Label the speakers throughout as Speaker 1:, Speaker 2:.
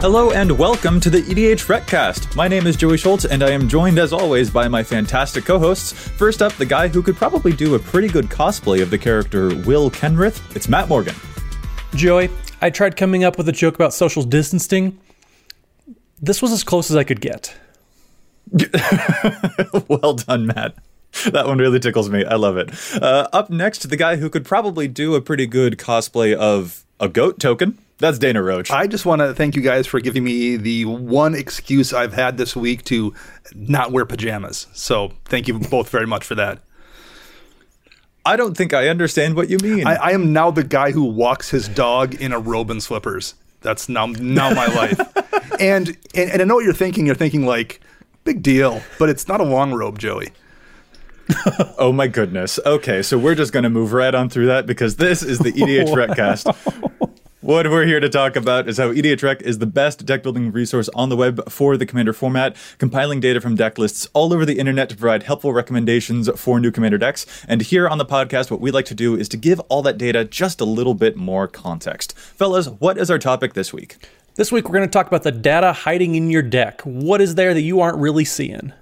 Speaker 1: Hello and welcome to the EDH Recast. My name is Joey Schultz, and I am joined as always by my fantastic co-hosts. First up, the guy who could probably do a pretty good cosplay of the character Will Kenrith. It's Matt Morgan.
Speaker 2: Joey, I tried coming up with a joke about social distancing. This was as close as I could get.
Speaker 1: well done, Matt. That one really tickles me. I love it. Uh, up next, the guy who could probably do a pretty good cosplay of a goat token. That's Dana Roach.
Speaker 3: I just want to thank you guys for giving me the one excuse I've had this week to not wear pajamas. So thank you both very much for that.
Speaker 1: I don't think I understand what you mean.
Speaker 3: I, I am now the guy who walks his dog in a robe and slippers. That's now now my life. and, and and I know what you're thinking. You're thinking like, big deal, but it's not a long robe, Joey.
Speaker 1: oh my goodness. Okay, so we're just going to move right on through that because this is the EDH Recast. What we're here to talk about is how EDHREC is the best deck building resource on the web for the Commander format, compiling data from deck lists all over the internet to provide helpful recommendations for new Commander decks. And here on the podcast, what we like to do is to give all that data just a little bit more context. Fellas, what is our topic this week?
Speaker 2: This week, we're going to talk about the data hiding in your deck. What is there that you aren't really seeing?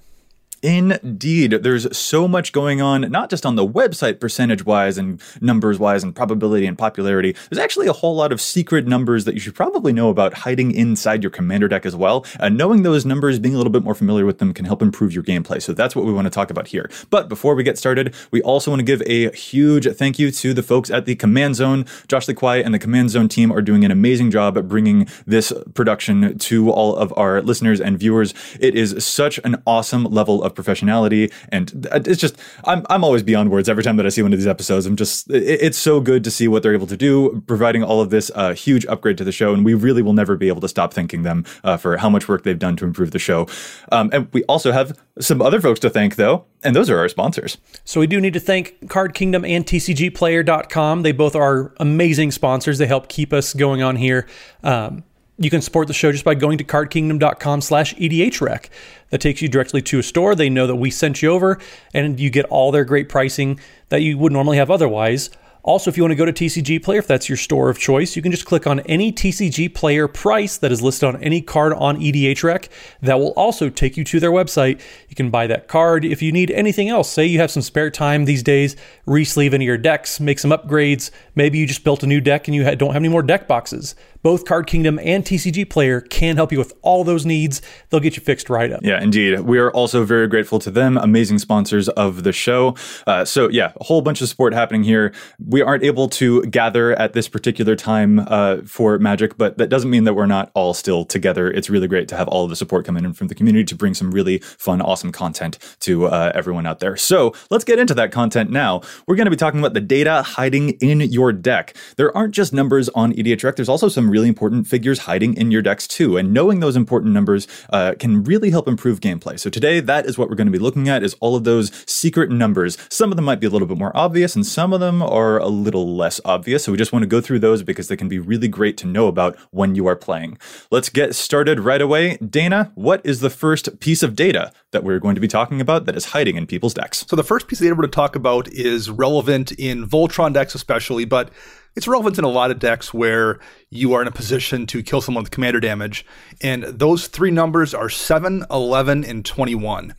Speaker 1: Indeed, there's so much going on, not just on the website percentage wise and numbers wise and probability and popularity. There's actually a whole lot of secret numbers that you should probably know about hiding inside your commander deck as well. And knowing those numbers, being a little bit more familiar with them can help improve your gameplay. So that's what we want to talk about here. But before we get started, we also want to give a huge thank you to the folks at the Command Zone. Josh Lee Kwai and the Command Zone team are doing an amazing job at bringing this production to all of our listeners and viewers. It is such an awesome level of of professionality. And it's just, I'm, I'm always beyond words every time that I see one of these episodes. I'm just, it, it's so good to see what they're able to do, providing all of this uh, huge upgrade to the show. And we really will never be able to stop thanking them uh, for how much work they've done to improve the show. Um, and we also have some other folks to thank, though, and those are our sponsors.
Speaker 2: So we do need to thank Card Kingdom and TCGplayer.com. They both are amazing sponsors. They help keep us going on here. Um, you can support the show just by going to cardkingdom.com slash edhrec. That takes you directly to a store. They know that we sent you over, and you get all their great pricing that you would normally have otherwise. Also, if you want to go to TCG Player, if that's your store of choice, you can just click on any TCG Player price that is listed on any card on EDHREC. That will also take you to their website. You can buy that card. If you need anything else, say you have some spare time these days, resleeve any of your decks, make some upgrades. Maybe you just built a new deck and you don't have any more deck boxes. Both Card Kingdom and TCG Player can help you with all those needs. They'll get you fixed right up.
Speaker 1: Yeah, indeed. We are also very grateful to them, amazing sponsors of the show. Uh, so, yeah, a whole bunch of support happening here. We aren't able to gather at this particular time uh, for Magic, but that doesn't mean that we're not all still together. It's really great to have all of the support coming in from the community to bring some really fun, awesome content to uh, everyone out there. So, let's get into that content now. We're going to be talking about the data hiding in your deck. There aren't just numbers on EDHREC, there's also some important figures hiding in your decks too. And knowing those important numbers uh, can really help improve gameplay. So today, that is what we're going to be looking at: is all of those secret numbers. Some of them might be a little bit more obvious, and some of them are a little less obvious. So we just want to go through those because they can be really great to know about when you are playing. Let's get started right away. Dana, what is the first piece of data that we're going to be talking about that is hiding in people's decks?
Speaker 3: So the first piece of data we're going to talk about is relevant in Voltron decks, especially, but it's relevant in a lot of decks where you are in a position to kill someone with commander damage. And those three numbers are 7, 11, and 21.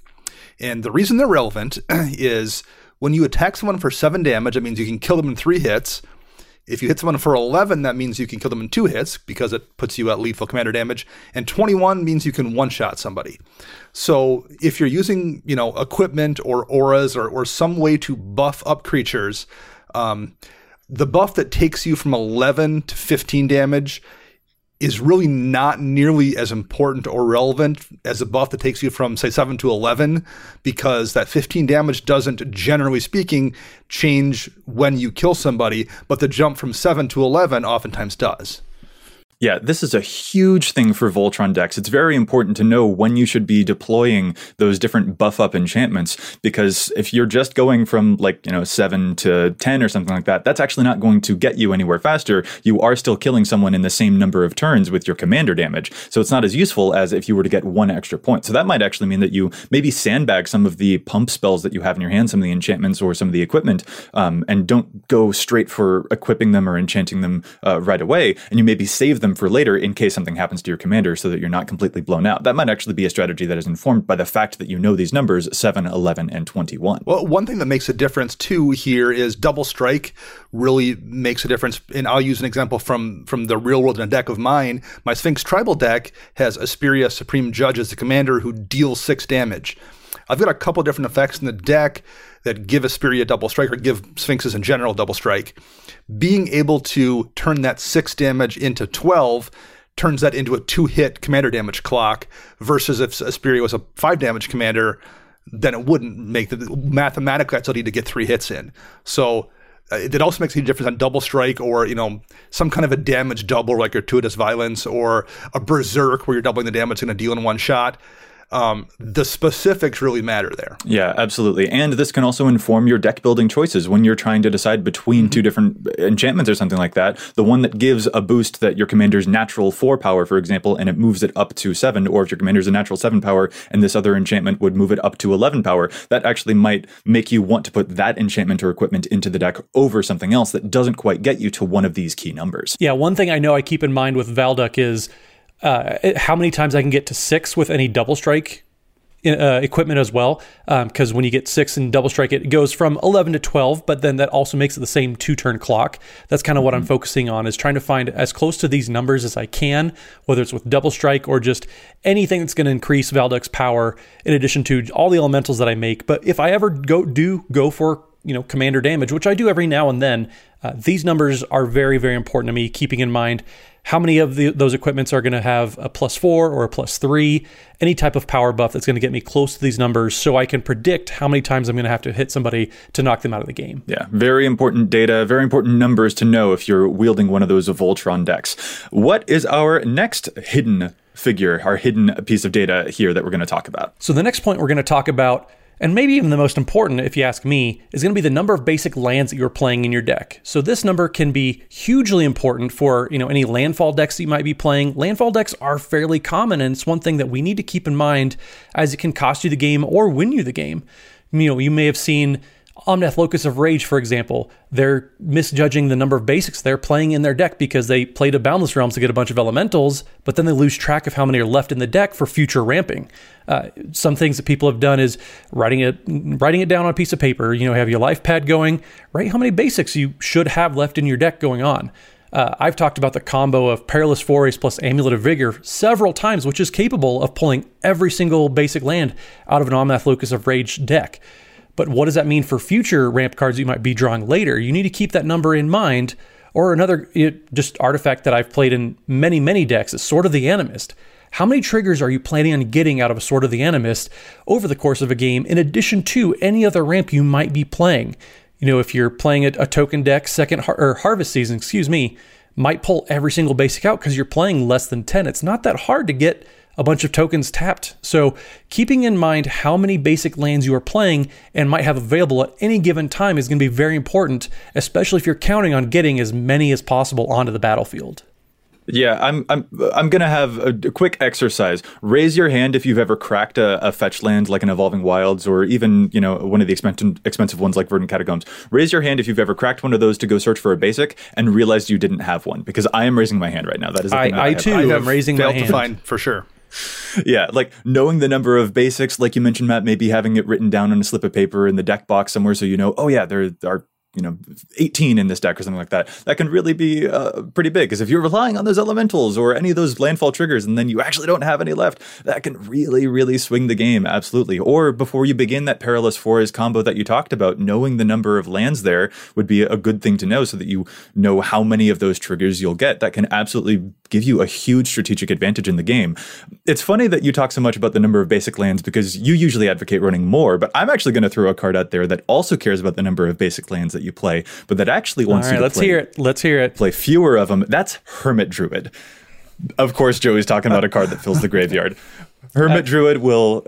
Speaker 3: And the reason they're relevant is when you attack someone for 7 damage, it means you can kill them in 3 hits. If you hit someone for 11, that means you can kill them in 2 hits because it puts you at lethal commander damage. And 21 means you can one-shot somebody. So if you're using, you know, equipment or auras or, or some way to buff up creatures, um, the buff that takes you from 11 to 15 damage is really not nearly as important or relevant as a buff that takes you from say 7 to 11 because that 15 damage doesn't generally speaking change when you kill somebody but the jump from 7 to 11 oftentimes does
Speaker 1: yeah, this is a huge thing for Voltron decks. It's very important to know when you should be deploying those different buff up enchantments because if you're just going from like, you know, 7 to 10 or something like that, that's actually not going to get you anywhere faster. You are still killing someone in the same number of turns with your commander damage. So it's not as useful as if you were to get one extra point. So that might actually mean that you maybe sandbag some of the pump spells that you have in your hand, some of the enchantments or some of the equipment, um, and don't go straight for equipping them or enchanting them uh, right away. And you maybe save them them for later in case something happens to your commander so that you're not completely blown out. That might actually be a strategy that is informed by the fact that you know these numbers 7, 11, and 21.
Speaker 3: Well, one thing that makes a difference too here is double strike really makes a difference. And I'll use an example from, from the real world in a deck of mine. My Sphinx Tribal deck has Isperia Supreme Judge as the commander who deals six damage. I've got a couple different effects in the deck that give Isperia double strike or give Sphinxes in general double strike being able to turn that six damage into 12 turns that into a two hit commander damage clock versus if Isperia was a five damage commander, then it wouldn't make the mathematically still need to get three hits in. So uh, it also makes a difference on double strike or you know some kind of a damage double like gratuitous violence or a berserk where you're doubling the damage in a deal in one shot um, the specifics really matter there.
Speaker 1: Yeah, absolutely. And this can also inform your deck building choices when you're trying to decide between mm-hmm. two different enchantments or something like that. The one that gives a boost that your commander's natural four power, for example, and it moves it up to seven, or if your commander's a natural seven power and this other enchantment would move it up to 11 power, that actually might make you want to put that enchantment or equipment into the deck over something else that doesn't quite get you to one of these key numbers.
Speaker 2: Yeah, one thing I know I keep in mind with Valduk is uh, how many times I can get to six with any double strike uh, equipment as well. Because um, when you get six and double strike, it goes from 11 to 12, but then that also makes it the same two turn clock. That's kind of what mm-hmm. I'm focusing on is trying to find as close to these numbers as I can, whether it's with double strike or just anything that's going to increase Valduk's power in addition to all the elementals that I make. But if I ever go do go for you know commander damage, which I do every now and then, uh, these numbers are very very important to me. Keeping in mind how many of the, those equipments are going to have a plus four or a plus three, any type of power buff that's going to get me close to these numbers so I can predict how many times I'm going to have to hit somebody to knock them out of the game.
Speaker 1: Yeah, very important data, very important numbers to know if you're wielding one of those Voltron decks. What is our next hidden figure, our hidden piece of data here that we're going to talk about?
Speaker 2: So the next point we're going to talk about and maybe even the most important, if you ask me, is going to be the number of basic lands that you're playing in your deck. So this number can be hugely important for you know any landfall decks that you might be playing. Landfall decks are fairly common, and it's one thing that we need to keep in mind as it can cost you the game or win you the game. You know, you may have seen Omnath Locus of Rage, for example, they're misjudging the number of basics they're playing in their deck because they played a Boundless Realms to get a bunch of elementals, but then they lose track of how many are left in the deck for future ramping. Uh, some things that people have done is writing it writing it down on a piece of paper. You know, have your life pad going, write how many basics you should have left in your deck going on. Uh, I've talked about the combo of Perilous Forays plus Amulet of Vigor several times, which is capable of pulling every single basic land out of an Omnath Locus of Rage deck. But what does that mean for future ramp cards you might be drawing later? You need to keep that number in mind. Or another it, just artifact that I've played in many, many decks is Sword of the Animist. How many triggers are you planning on getting out of a Sword of the Animist over the course of a game, in addition to any other ramp you might be playing? You know, if you're playing a, a token deck, second har- or harvest season, excuse me, might pull every single basic out because you're playing less than 10. It's not that hard to get a bunch of tokens tapped. So, keeping in mind how many basic lands you are playing and might have available at any given time is going to be very important, especially if you're counting on getting as many as possible onto the battlefield.
Speaker 1: Yeah, I'm I'm I'm gonna have a, quick exercise. Raise your hand if you've ever cracked a, a, fetch land like an Evolving Wilds, or even you know one of the expensive expensive ones like Verdant Catacombs. Raise your hand if you've ever cracked one of those to go search for a basic and realized you didn't have one. Because I am raising my hand right now. That is
Speaker 2: I, I, I too I am raising my hand.
Speaker 3: to find for sure
Speaker 1: yeah, like knowing the number of basics, like you mentioned, Matt, maybe having it written down on a slip of paper in the deck box somewhere so you know, oh yeah, there are you know 18 in this deck or something like that that can really be uh, pretty big because if you're relying on those elementals or any of those landfall triggers and then you actually don't have any left that can really really swing the game absolutely or before you begin that perilous forays combo that you talked about knowing the number of lands there would be a good thing to know so that you know how many of those triggers you'll get that can absolutely give you a huge strategic advantage in the game. It's funny that you talk so much about the number of basic lands because you usually advocate running more, but I'm actually going to throw a card out there that also cares about the number of basic lands that you play, but that actually wants
Speaker 2: All right,
Speaker 1: you to
Speaker 2: let's
Speaker 1: play,
Speaker 2: hear it. Let's hear it.
Speaker 1: play fewer of them. That's Hermit Druid. Of course, Joey's talking about a card that fills the graveyard. Hermit uh, Druid will.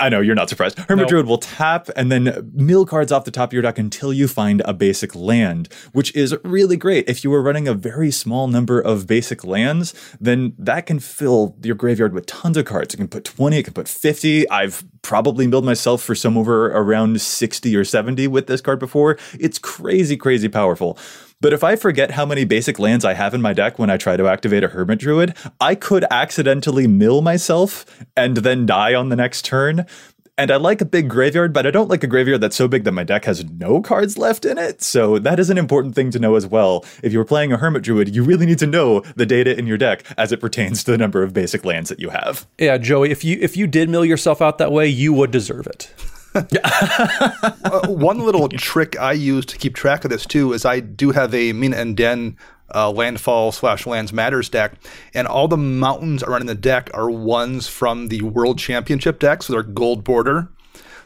Speaker 1: I know you're not surprised. Hermit
Speaker 2: Nope.
Speaker 1: Druid will tap and then mill cards off the top of your deck until you find a basic land, which is really great. If you were running a very small number of basic lands, then that can fill your graveyard with tons of cards. It can put 20, it can put 50. I've probably milled myself for some over around 60 or 70 with this card before. It's crazy, crazy powerful. But if I forget how many basic lands I have in my deck when I try to activate a Hermit Druid, I could accidentally mill myself and then die on the next turn. And I like a big graveyard, but I don't like a graveyard that's so big that my deck has no cards left in it. So that is an important thing to know as well. If you're playing a Hermit Druid, you really need to know the data in your deck as it pertains to the number of basic lands that you have.
Speaker 2: Yeah, Joey, if you if you did mill yourself out that way, you would deserve it.
Speaker 3: Uh, one little trick I use to keep track of this too is I do have a Mina and Denn uh, landfall slash lands matters deck, and all the mountains around in the deck are ones from the World Championship deck, so they're gold border.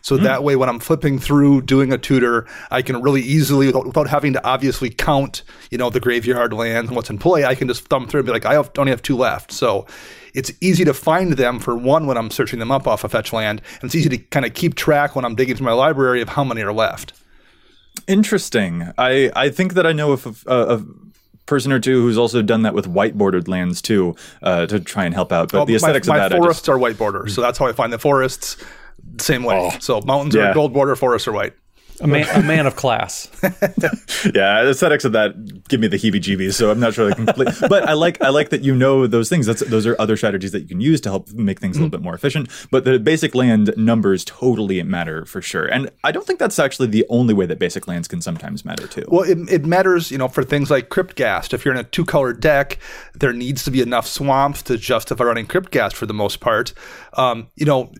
Speaker 3: So that way, when I'm flipping through doing a tutor, I can really easily, without, without having to obviously count, you know, the graveyard lands and what's in play, I can just thumb through and be like, I have, only have two left. So it's easy to find them for one when I'm searching them up off of fetch land, and it's easy to kind of keep track when I'm digging through my library of how many are left.
Speaker 1: Interesting. I, I think that I know of a, a person or two who's also done that with white bordered lands too uh, to try and help out. But
Speaker 3: Well,
Speaker 1: the aesthetics
Speaker 3: my, my
Speaker 1: of that,
Speaker 3: forests
Speaker 1: just,
Speaker 3: are white border, so that's how I find the forests. Same way. so mountains
Speaker 1: yeah.
Speaker 3: are gold border, forests are white.
Speaker 2: A man, a man of class.
Speaker 1: yeah, aesthetics of that give me the heebie-jeebies. So I'm not sure. I complete, but I like I like that you know those things. That's those are other strategies that you can use to help make things a little bit more efficient. But the basic land numbers totally matter for sure. And I don't think that's actually the only way that basic lands can sometimes matter too.
Speaker 3: Well, it, it matters, you know, for things like Crypt Ghast. If you're in a two color deck, there needs to be enough swamps to justify running Crypt Ghast for the most part. Um, you know,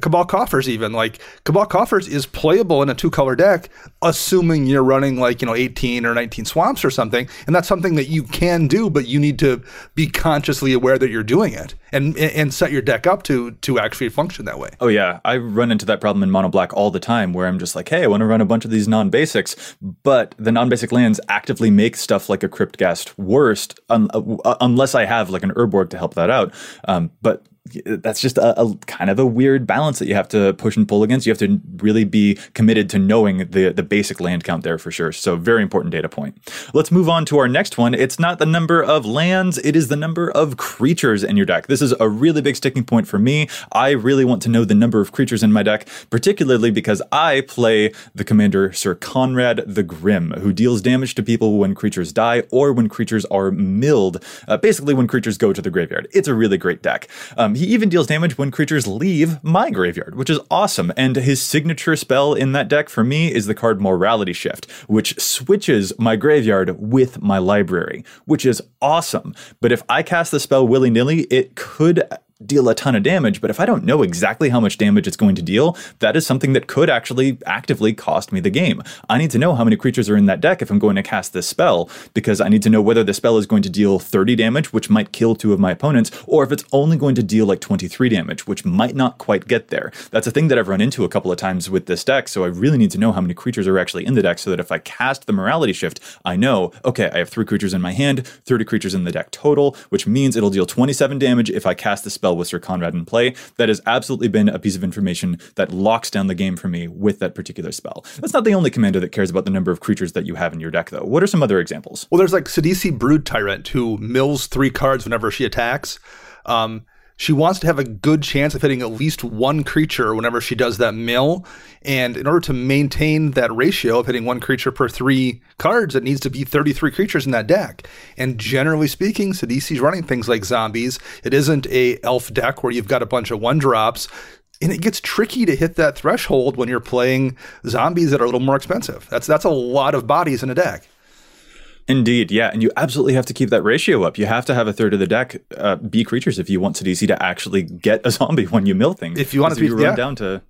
Speaker 3: Cabal Coffers, even like Cabal Coffers is playable in a two color deck, assuming you're running like, you know, 18 or 19 swamps or something. And that's something that you can do, but you need to be consciously aware that you're doing it and, and set your deck up to, to actually function that way.
Speaker 1: Oh yeah, I run into that problem in mono black all the time, where I'm just like, hey, I want to run a bunch of these non-basics, but the non-basic lands actively make stuff like a Crypt Ghast worst, un- uh, unless I have like an Urborg to help that out. Um, but that's just a, a, kind of a weird balance that you have to push and pull against. You have to really be committed to knowing the the basic land count there for sure. So very important data point. Let's move on to our next one. It's not the number of lands, it is the number of creatures in your deck. This is a really big sticking point for me. I really want to know the number of creatures in my deck, particularly because I play the commander Sir Conrad the Grim, who deals damage to people when creatures die or when creatures are milled. Uh, basically, when creatures go to the graveyard. It's a really great deck. Um, he even deals damage when creatures leave my graveyard, which is awesome. And his signature spell in that deck for me is the card Morality Shift, which switches my graveyard with my library, which is awesome. But if I cast the spell willy nilly, it could deal a ton of damage, but if I don't know exactly how much damage it's going to deal, that is something that could actually actively cost me the game. I need to know how many creatures are in that deck if I'm going to cast this spell, because I need to know whether the spell is going to deal 30 damage, which might kill two of my opponents, or if it's only going to deal like 23 damage, which might not quite get there. That's a thing that I've run into a couple of times with this deck, so I really need to know how many creatures are actually in the deck so that if I cast the Morality Shift, I know, okay, I have three creatures in my hand, 30 creatures in the deck total, which means it'll deal 27 damage if I cast the spell with Sir Conrad in play. That has absolutely been a piece of information that locks down the game for me with that particular spell. That's not the only commander that cares about the number of creatures that you have in your deck, though. What are some other examples?
Speaker 3: Well, there's like Sidisi Brood Tyrant who mills three cards whenever she attacks. Um, she wants to have a good chance of hitting at least one creature whenever she does that mill. And in order to maintain that ratio of hitting one creature per three cards, it needs to be 33 creatures in that deck. And generally speaking, Sidisi's running things like zombies. It isn't a elf deck where you've got a bunch of one drops. And it gets tricky to hit that threshold when you're playing zombies that are a little more expensive. That's that's a lot of bodies in a deck.
Speaker 1: Indeed, yeah, and you absolutely have to keep that ratio up. You have to have a third of the deck uh, be creatures if you want Sidisi to actually get a zombie when you mill things.
Speaker 3: If you want to be-
Speaker 1: run
Speaker 3: yeah.
Speaker 1: down to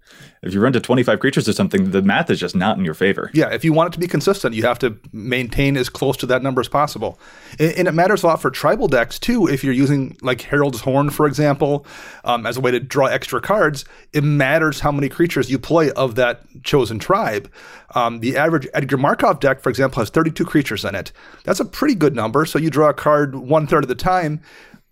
Speaker 1: If you run to 25 creatures or something, the math is just not in your favor.
Speaker 3: Yeah, if you want it to be consistent, you have to maintain as close to that number as possible. And, it matters a lot for tribal decks too. If you're using like Herald's Horn, for example, um, as a way to draw extra cards, it matters how many creatures you play of that chosen tribe. Um, the average Edgar Markov deck, for example, has 32 creatures in it. That's a pretty good number. So you draw a card one third of the time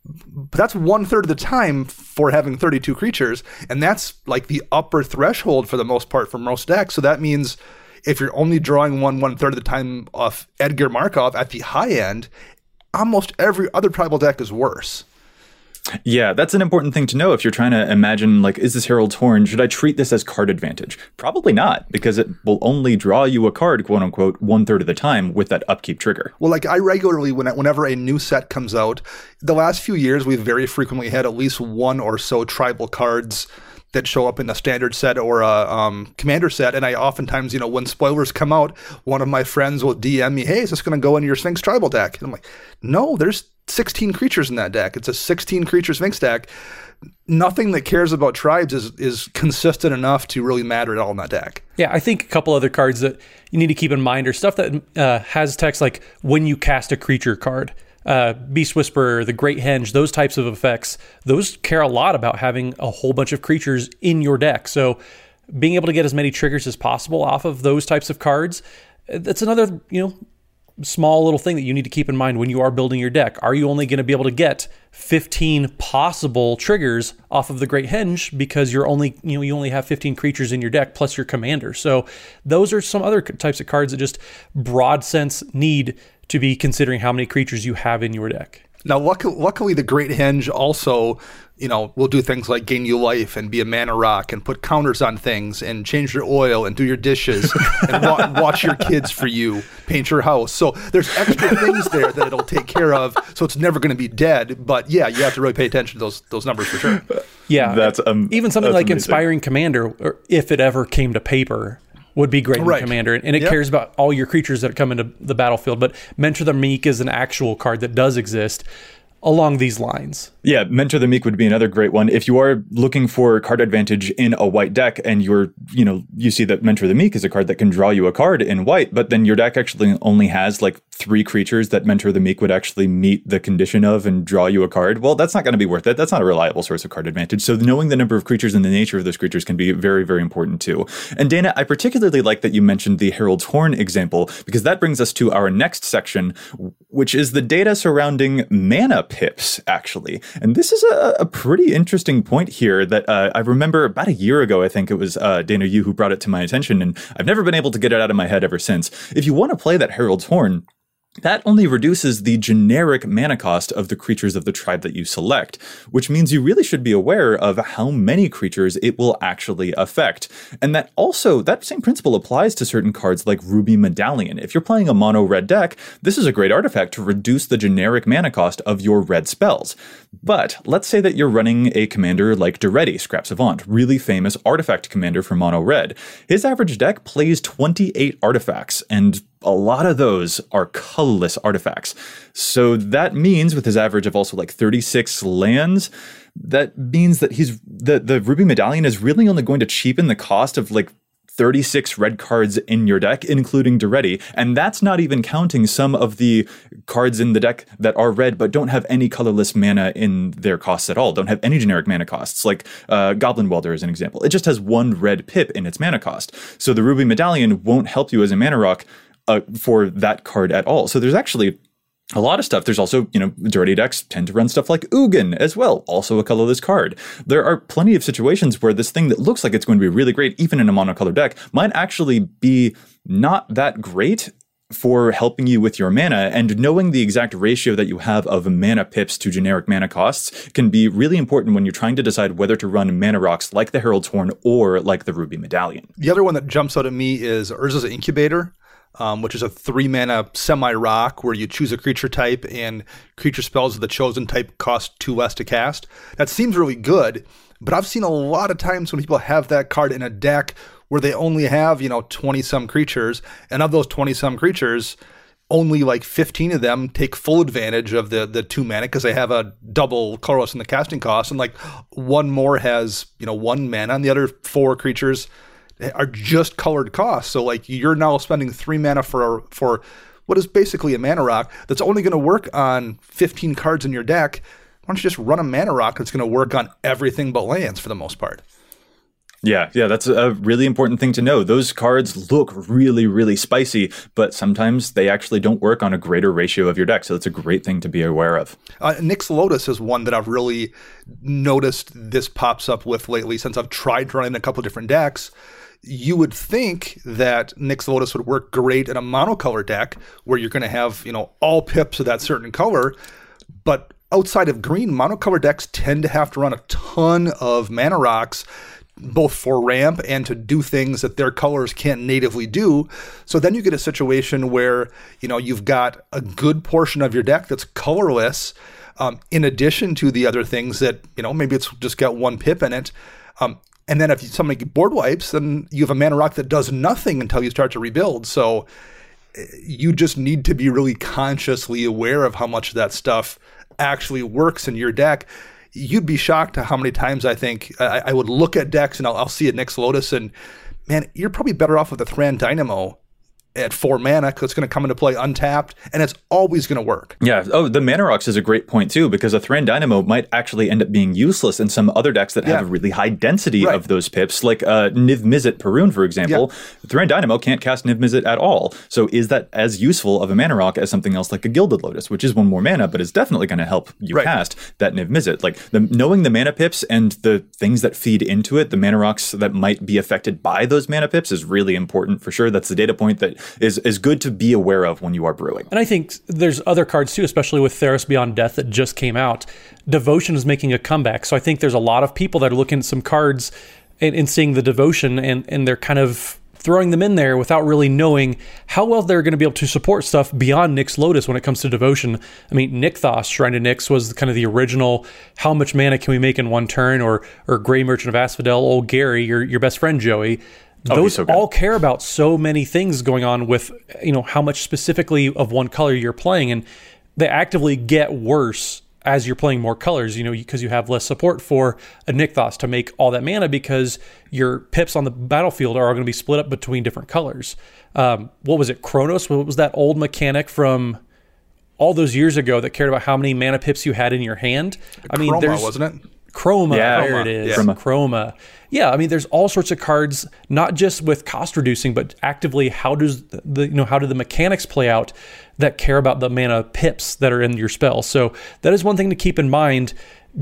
Speaker 3: but that's one third of the time for having 32 creatures, and that's like the upper threshold for the most part for most decks. So that means if you're only drawing one one third of the time off Edgar Markov at the high end, almost every other tribal deck is worse.
Speaker 1: Yeah, that's an important thing to know if you're trying to imagine, like, is this Herald's Horn? Should I treat this as card advantage? Probably not, because it will only draw you a card, quote unquote, one third of the time with that upkeep trigger.
Speaker 3: Well, like, I regularly, when, whenever a new set comes out, the last few years, we've very frequently had at least one or so tribal cards that show up in a standard set or a um, commander set. And I oftentimes, you know, when spoilers come out, one of my friends will DM me, "Hey, is this going to go in your Sphinx tribal deck?" And I'm like, "No, there's 16 creatures in that deck. It's a 16 creature Sphinx deck. Nothing that cares about tribes is is consistent enough to really matter at all in that deck.
Speaker 2: Yeah, I think a couple other cards that you need to keep in mind are stuff that uh, has text like when you cast a creature card. Uh, Beast Whisperer, the Great Henge, those types of effects, those care a lot about having a whole bunch of creatures in your deck. So being able to get as many triggers as possible off of those types of cards, that's another, you know, small little thing that you need to keep in mind when you are building your deck. Are you only going to be able to get 15 possible triggers off of the Great Henge because you're only, you know, you only have 15 creatures in your deck plus your commander. So those are some other types of cards that just broad sense need to be considering how many creatures you have in your deck.
Speaker 3: Now, luckily, luckily, the Great Henge also, you know, will do things like gain you life and be a mana rock and put counters on things and change your oil and do your dishes and wa- watch your kids for you, paint your house. So there's extra things there that it'll take care of. So it's never going to be dead. But yeah, you have to really pay attention to those those numbers for sure.
Speaker 2: Yeah,
Speaker 1: that's um,
Speaker 2: even something
Speaker 1: that's
Speaker 2: like
Speaker 1: amazing.
Speaker 2: inspiring commander, or if it ever came to paper, would be great
Speaker 3: Right.
Speaker 2: in Commander, and it
Speaker 3: Yep.
Speaker 2: cares about all your creatures that come into the battlefield. But Mentor the Meek is an actual card that does exist along these lines.
Speaker 1: Yeah, Mentor the Meek would be another great one. If you are looking for card advantage in a white deck and you're, you know, you see that Mentor the Meek is a card that can draw you a card in white, but then your deck actually only has like three creatures that Mentor the Meek would actually meet the condition of and draw you a card. Well, that's not going to be worth it. That's not a reliable source of card advantage. So knowing the number of creatures and the nature of those creatures can be very, very important too. And Dana, I particularly like that you mentioned the Herald's Horn example because that brings us to our next section, which is the data surrounding mana pips, actually. And this is a, a pretty interesting point here that uh, I remember about a year ago, I think it was uh, Dana, you who brought it to my attention, and I've never been able to get it out of my head ever since. If you want to play that Herald's Horn, that only reduces the generic mana cost of the creatures of the tribe that you select, which means you really should be aware of how many creatures it will actually affect. And that also, that same principle applies to certain cards like Ruby Medallion. If you're playing a mono red deck, this is a great artifact to reduce the generic mana cost of your red spells. But let's say that you're running a commander like Daretti, Scrap Savant, really famous artifact commander for mono red. His average deck plays 28 artifacts, and a lot of those are colorless artifacts. So that means with his average of also like 36 lands, that means that he's the the Ruby Medallion is really only going to cheapen the cost of like 36 red cards in your deck, including Daretti. And that's not even counting some of the cards in the deck that are red but don't have any colorless mana in their costs at all, don't have any generic mana costs, like uh, Goblin Welder as an example. It just has one red pip in its mana cost. So the Ruby Medallion won't help you as a mana rock uh, for that card at all. So there's actually a lot of stuff. There's also, you know, Daretti decks tend to run stuff like Ugin as well, also a colorless card. There are plenty of situations where this thing that looks like it's going to be really great, even in a monocolored deck, might actually be not that great for helping you with your mana and knowing the exact ratio that you have of mana pips to generic mana costs can be really important when you're trying to decide whether to run mana rocks like the Herald's Horn or like the Ruby Medallion.
Speaker 3: The other one that jumps out at me is Urza's Incubator, um, which is a three mana semi rock where you choose a creature type and creature spells of the chosen type cost two less to cast. That seems really good, but I've seen a lot of times when people have that card in a deck where they only have, you know, 20 some creatures, and of those 20 some creatures, only like 15 of them take full advantage of the the two mana because they have a double colorless in the casting cost, and like one more has you know one mana, and the other four creatures are just colored costs. So like you're now spending three mana for for what is basically a mana rock that's only going to work on 15 cards in your deck. Why don't you just run a mana rock that's going to work on everything but lands for the most part?
Speaker 1: Yeah, yeah, that's a really important thing to know. Those cards look really, really spicy, but sometimes they actually don't work on a greater ratio of your deck. So it's a great thing to be aware of.
Speaker 3: Uh, Nyx Lotus is one that I've really noticed this pops up with lately since I've tried running a couple different decks. You would think that Nyx Lotus would work great in a monocolor deck where you're going to have, you know, all pips of that certain color, but outside of green, monocolor decks tend to have to run a ton of mana rocks both for ramp and to do things that their colors can't natively do. So then you get a situation where, you know, you've got a good portion of your deck that's colorless, um, in addition to the other things that, you know, maybe it's just got one pip in it. Um, and then if somebody board wipes, then you have a mana rock that does nothing until you start to rebuild. So eh, you just need to be really consciously aware of how much of that stuff actually works in your deck you'd be shocked how many times I think I, I would look at decks and I'll, I'll see a Nyx Lotus and man, you're probably better off with a Thran Dynamo at four mana because it's going to come into play untapped and it's always going to work.
Speaker 1: Yeah. Oh, the mana rocks is a great point too because a Thran Dynamo might actually end up being useless in some other decks that yeah. have a really high density right. of those pips, like uh, Niv Mizzet Parun, for example. Yeah. Thran Dynamo can't cast Niv Mizzet at all. So is that as useful of a mana rock as something else like a Gilded Lotus, which is one more mana, but is definitely going to help you right. cast that Niv Mizzet? Like the, knowing the mana pips and the things that feed into it, the mana rocks that might be affected by those mana pips is really important for sure. That's the data point that is is good to be aware of when you are brewing.
Speaker 2: And I think there's other cards too, especially with Theros Beyond Death that just came out. Devotion is making a comeback, so I think there's a lot of people that are looking at some cards and, and seeing the devotion, and and they're kind of throwing them in there without really knowing how well they're going to be able to support stuff beyond Nyx Lotus when it comes to devotion. I mean, Nykthos, Shrine to Nyx, was kind of the original how much mana can we make in one turn, or or Gray Merchant of Asphodel, old Gary, your, your best friend Joey. Oh, those so all care about so many things going on with you know how much specifically of one color you're playing and they actively get worse as you're playing more colors you know because you have less support for a Nykthos to make all that mana because your pips on the battlefield are all going to be split up between different colors. Um, what was it Chronos what was that old mechanic from all those years ago that cared about how many mana pips you had in your hand?
Speaker 3: I mean there's wasn't it
Speaker 2: Chroma, yeah, there it is. Yeah. Chroma. Chroma. Yeah, I mean, there's all sorts of cards, not just with cost reducing, but actively how does the you know how do the mechanics play out that care about the mana pips that are in your spell. So that is one thing to keep in mind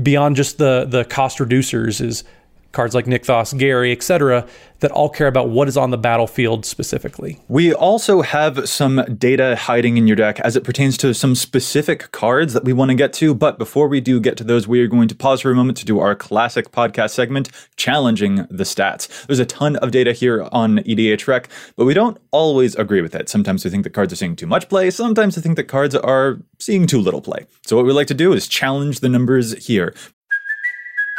Speaker 2: beyond just the the cost reducers is cards like Nykthos, Gary, etc., that all care about what is on the battlefield specifically.
Speaker 1: We also have some data hiding in your deck as it pertains to some specific cards that we want to get to. But before we do get to those, we are going to pause for a moment to do our classic podcast segment, Challenging the Stats. There's a ton of data here on EDHREC, but we don't always agree with it. Sometimes we think that cards are seeing too much play, sometimes we think that cards are seeing too little play. So what we like to do is challenge the numbers here.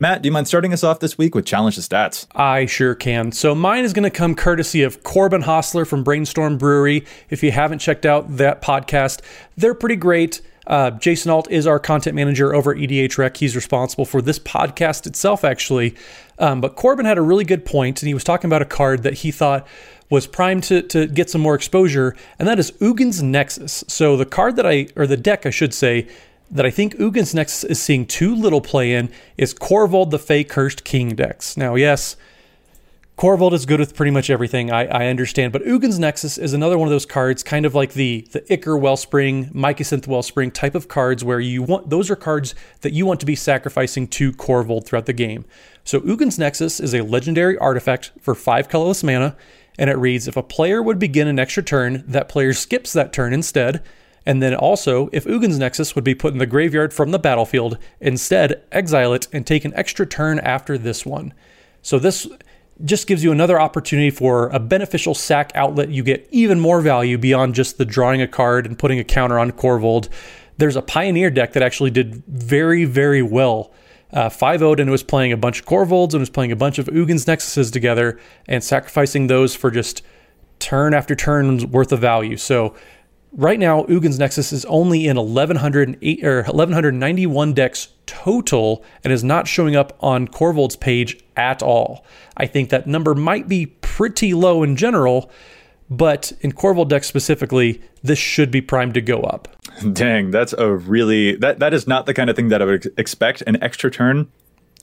Speaker 1: Matt, do you mind starting us off this week with Challenge the Stats?
Speaker 2: I sure can. So mine is going to come courtesy of Corbin Hosler from Brainstorm Brewery. If you haven't checked out that podcast, they're pretty great. Uh, Jason Alt is our content manager over at EDHREC. He's responsible for this podcast itself, actually. Um, but Corbin had a really good point, and he was talking about a card that he thought was primed to, to get some more exposure, and that is Ugin's Nexus. So the card that I, or the deck, I should say, that I think Ugin's Nexus is seeing too little play in is Korvold the Fae Cursed King decks. Now, yes, Korvold is good with pretty much everything, I, I, understand, but Ugin's Nexus is another one of those cards, kind of like the the Ichor Wellspring, Mycosynth Wellspring type of cards where you want those are cards that you want to be sacrificing to Korvold throughout the game. So Ugin's Nexus is a legendary artifact for five colorless mana, and it reads if a player would begin an extra turn, that player skips that turn instead And then also, if Ugin's Nexus would be put in the graveyard from the battlefield, instead exile it and take an extra turn after this one. So this just gives you another opportunity for a beneficial sack outlet. You get even more value beyond just the drawing a card and putting a counter on Korvold. There's a Pioneer deck that actually did very, very well. Uh, 5 Odin was playing a bunch of Korvolds and was playing a bunch of Ugin's Nexuses together and sacrificing those for just turn after turn worth of value. So right now, Ugin's Nexus is only in 1108 or 1191 decks total and is not showing up on Korvold's page at all. I think that number might be pretty low in general, but in Korvold decks specifically, this should be primed to go up.
Speaker 1: Dang, that's a really that that is not the kind of thing that I would expect an extra turn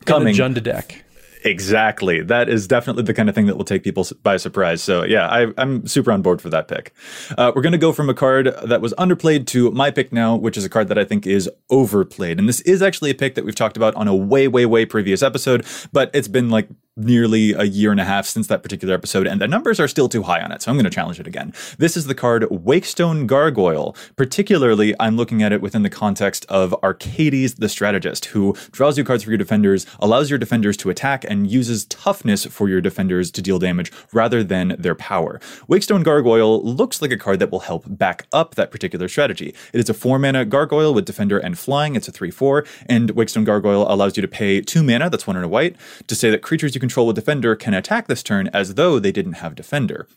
Speaker 1: coming.
Speaker 2: Junda deck.
Speaker 1: Exactly. That is definitely the kind of thing that will take people by surprise. So, yeah, I, am super on board for that pick. Uh, we're going to go from a card that was underplayed to my pick now, which is a card that I think is overplayed. And this is actually a pick that we've talked about on a way, way, way previous episode, but it's been like nearly a year and a half since that particular episode, and the numbers are still too high on it, so I'm going to challenge it again. This is the card Wakestone Gargoyle. Particularly, I'm looking at it within the context of Arcades the Strategist, who draws you cards for your defenders, allows your defenders to attack, and uses toughness for your defenders to deal damage rather than their power. Wakestone Gargoyle looks like a card that will help back up that particular strategy. It is a 4 mana gargoyle with defender and flying, it's a 3 4, and Wakestone Gargoyle allows you to pay 2 mana, that's 1 and a white, to say that creatures you control a defender can attack this turn as though they didn't have defender.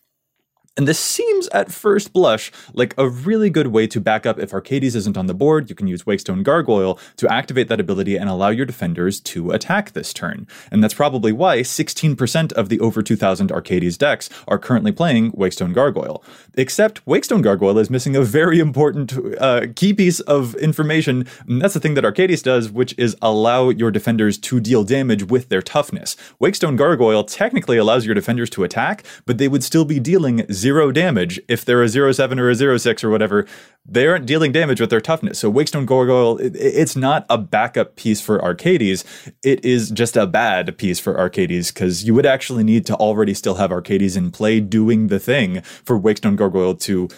Speaker 1: And this seems at first blush like a really good way to back up if Arcades isn't on the board. You can use Wakestone Gargoyle to activate that ability and allow your defenders to attack this turn. And that's probably why 16% of the over 2000 Arcades decks are currently playing Wakestone Gargoyle. Except Wakestone Gargoyle is missing a very important uh, key piece of information. And that's the thing that Arcades does, which is allow your defenders to deal damage with their toughness. Wakestone Gargoyle technically allows your defenders to attack, but they would still be dealing zero zero damage if they're a zero seven or a zero six or whatever. They aren't dealing damage with their toughness. So Wakestone Gargoyle, it, it's not a backup piece for Arcades. It is just a bad piece for Arcades because you would actually need to already still have Arcades in play doing the thing for Wakestone Gargoyle to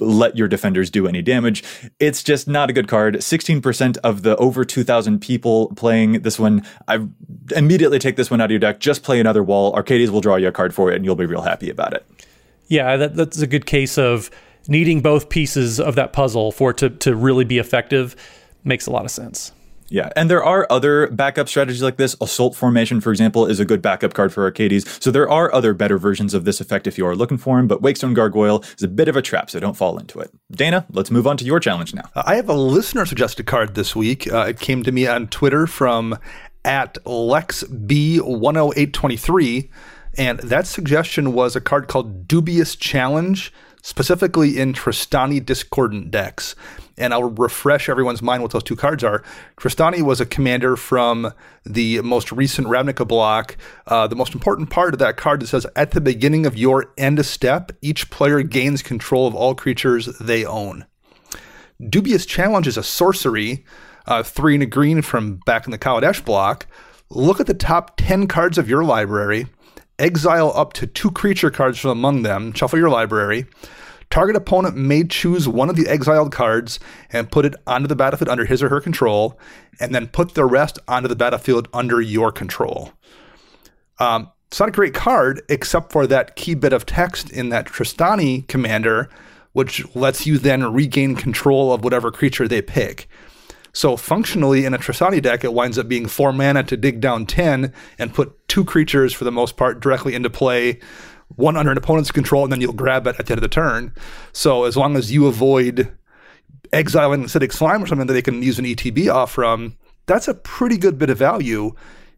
Speaker 1: let your defenders do any damage. It's just not a good card. 16% of the over 2,000 people playing this one, I immediately take this one out of your deck. Just play another wall. Arcades will draw you a card for it, and you'll be real happy about it.
Speaker 2: Yeah, that, that's a good case of needing both pieces of that puzzle for it to, to really be effective. Makes a lot of sense.
Speaker 1: Yeah, and there are other backup strategies like this. Assault Formation, for example, is a good backup card for Arcades. So there are other better versions of this effect if you are looking for them, but Wakestone Gargoyle is a bit of a trap, so don't fall into it. Dana, let's move on to your challenge now.
Speaker 3: I have a listener suggested card this week. Uh, it came to me on Twitter from at LexB10823. And that suggestion was a card called Dubious Challenge, specifically in Trostani Discordant decks. And I'll refresh everyone's mind what those two cards are. Trostani was a commander from the most recent Ravnica block. Uh, the most important part of that card that says at the beginning of your end step, each player gains control of all creatures they own. Dubious Challenge is a sorcery, uh, three and a green from back in the Kaladesh block. Look at the top 10 cards of your library exile up to two creature cards from among them, shuffle your library. Target opponent may choose one of the exiled cards and put it onto the battlefield under his or her control, and then put the rest onto the battlefield under your control. Um, it's not a great card, except for that key bit of text in that Trostani commander, which lets you then regain control of whatever creature they pick. So functionally, in a Trostani deck, it winds up being four mana to dig down 10 and put two creatures, for the most part, directly into play, one under an opponent's control, and then you'll grab it at the end of the turn. So as long as you avoid exiling acidic slime or something that they can use an ETB off from, that's a pretty good bit of value.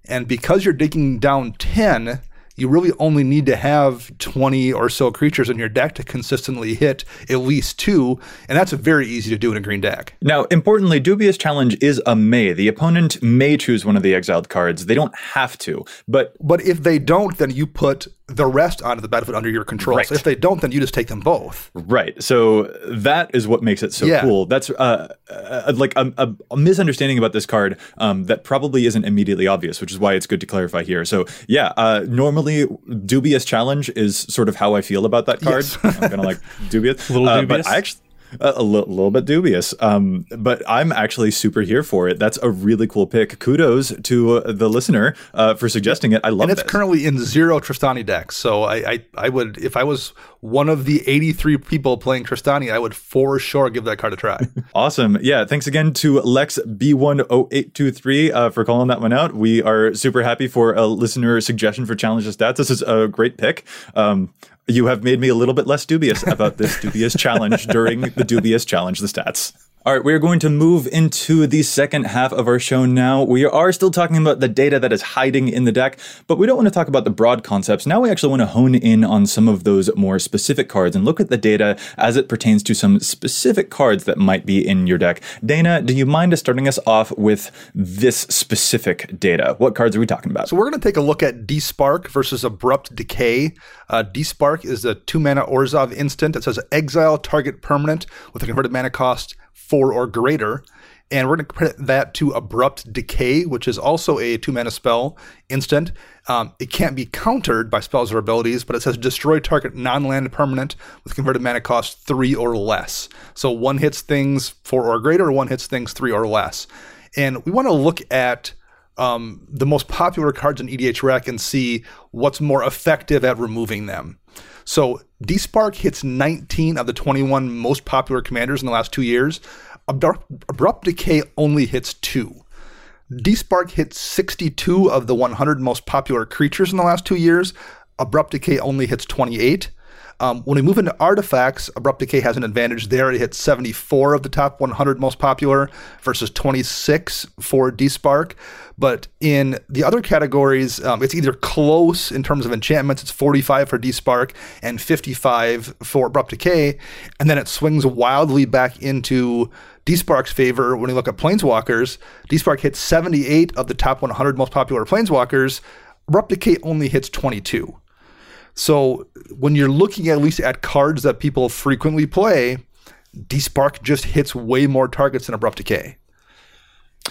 Speaker 3: And because you're digging down 10, you really only need to have 20 or so creatures in your deck to consistently hit at least two, and that's very easy to do in a green deck.
Speaker 1: Now, importantly, Dubious Challenge is a may. The opponent may choose one of the exiled cards. They don't have to, but
Speaker 3: but if they don't, then you put the rest onto the battlefield under your control. Right. So if they don't, then you just take them both.
Speaker 1: Right. So that is what makes it so yeah. cool. That's uh, uh, like a, a, a, misunderstanding about this card um, that probably isn't immediately obvious, which is why it's good to clarify here. So yeah, uh, normally dubious challenge is sort of how I feel about that card.
Speaker 3: Yes.
Speaker 1: I'm kind of like dubious,
Speaker 2: a little dubious.
Speaker 1: Uh, but I actually a, a li- little bit dubious. Um, but I'm actually super here for it. That's a really cool pick. Kudos to uh, the listener uh, for suggesting it. I love it.
Speaker 3: and it's
Speaker 1: this.
Speaker 3: currently in zero Trostani decks. So I, I, I would, if I was one of the 83 people playing Trostani, I would for sure give that card a try.
Speaker 1: Awesome. Yeah. Thanks again to Lex B10823 uh, for calling that one out. We are super happy for a listener suggestion for Challenge the Stats. This is a great pick. Um, you have made me a little bit less dubious about this dubious challenge during the dubious challenge the stats. All right, we're going to move into the second half of our show now. We are still talking about the data that is hiding in the deck, but we don't want to talk about the broad concepts. Now we actually want to hone in on some of those more specific cards and look at the data as it pertains to some specific cards that might be in your deck. Dana, do you mind starting us off with this specific data? What cards are we talking about?
Speaker 3: So we're going to take a look at Despark versus Abrupt Decay. Uh, Despark is a two mana Orzhov instant. that says exile target permanent with a converted mana cost four or greater. And we're going to credit that to Abrupt Decay, which is also a two mana spell instant. Um, it can't be countered by spells or abilities, but it says destroy target non land permanent with converted mana cost three or less. So one hits things four or greater, one hits things three or less. And we want to look at um, the most popular cards in EDHREC and see what's more effective at removing them. So Despark hits 19 of the 21 most popular commanders in the last two years. Abrupt, Abrupt Decay only hits two. Despark hits 62 of the 100 most popular creatures in the last two years. Abrupt Decay only hits 28. Um, when we move into artifacts, Abrupt Decay has an advantage there. It hits 74 of the top 100 most popular versus 26 for Despark. But in the other categories, um, it's either close in terms of enchantments. It's 45 for Despark and 55 for Abrupt Decay. And then it swings wildly back into Despark's favor when you look at Planeswalkers. Despark hits 78 of the top 100 most popular Planeswalkers. Abrupt Decay only hits 22. So when you're looking at least at cards that people frequently play, Despark just hits way more targets than Abrupt Decay.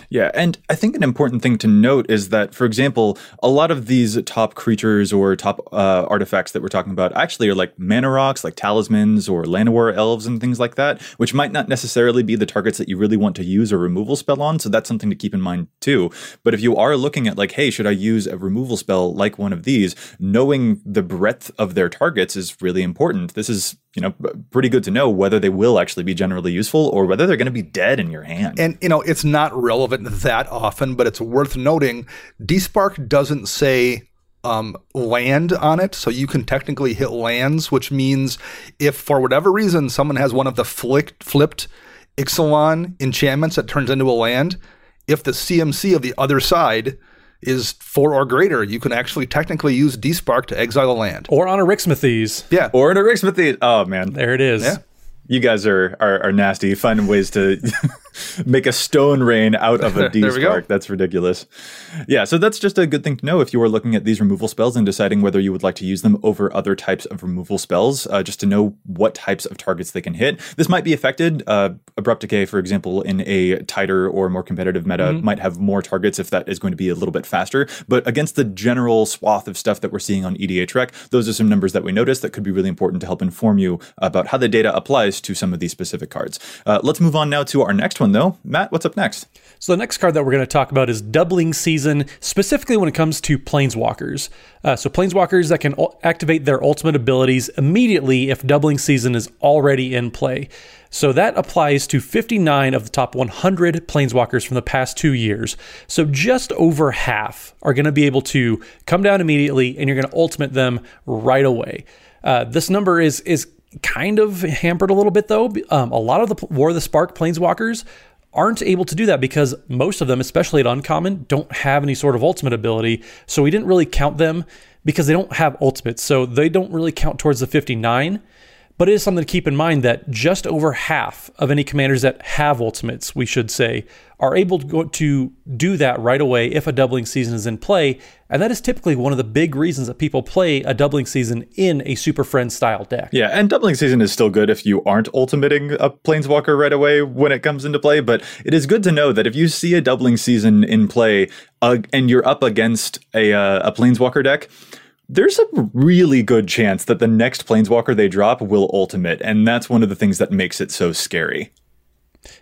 Speaker 1: Yeah, and I think an important thing to note is that, for example, a lot of these top creatures or top uh, artifacts that we're talking about actually are like mana rocks, like talismans or Llanowar elves and things like that, which might not necessarily be the targets that you really want to use a removal spell on. So that's something to keep in mind too. But if you are looking at like, hey, should I use a removal spell like one of these? Knowing the breadth of their targets is really important. This is you know pretty good to know whether they will actually be generally useful or whether they're going to be dead in your hand.
Speaker 3: And you know, it's not relevant that often, but it's worth noting. Despark doesn't say um, land on it, so you can technically hit lands, which means if for whatever reason someone has one of the flicked, flipped Ixalan enchantments that turns into a land, if the CMC of the other side is four or greater, you can actually technically use Despark to exile a land.
Speaker 2: Or on Arixmethes.
Speaker 3: Yeah.
Speaker 1: or an Arixmethes. Oh man,
Speaker 2: There it is.
Speaker 3: Yeah.
Speaker 1: you guys are, are are nasty finding ways to make a stone rain out of a D
Speaker 3: There we go.
Speaker 1: spark. That's ridiculous. Yeah, so that's just a good thing to know if you are looking at these removal spells and deciding whether you would like to use them over other types of removal spells, uh, just to know what types of targets they can hit. This might be affected. Uh, Abrupt Decay, for example, in a tighter or more competitive meta,
Speaker 3: Mm-hmm.
Speaker 1: might have more targets if that is going to be a little bit faster. But against the general swath of stuff that we're seeing on EDHREC, those are some numbers that we noticed that could be really important to help inform you about how the data applies to some of these specific cards. Uh, let's move on now to our next one, though. Matt, what's up next?
Speaker 2: So the next card that we're going to talk about is doubling season, specifically when it comes to planeswalkers. Uh, so planeswalkers that can activate their ultimate abilities immediately if doubling season is already in play. So that applies to 59 of the top 100 planeswalkers from the past two years. So just over half are going to be able to come down immediately, and you're going to ultimate them right away. Uh, this number is is kind of hampered a little bit though. Um, a lot of the War of the Spark planeswalkers aren't able to do that because most of them, especially at uncommon, don't have any sort of ultimate ability. So we didn't really count them because they don't have ultimates. So they don't really count towards the 59. But it is something to keep in mind that just over half of any commanders that have ultimates, we should say, are able to to do that right away if a doubling season is in play. And that is typically one of the big reasons that people play a doubling season in a Super Friend style deck.
Speaker 1: Yeah, and doubling season is still good if you aren't ultimating a planeswalker right away when it comes into play. But it is good to know that if you see a doubling season in play uh, and you're up against a uh, a planeswalker deck, there's a really good chance that the next planeswalker they drop will ultimate, and that's one of the things that makes it so scary.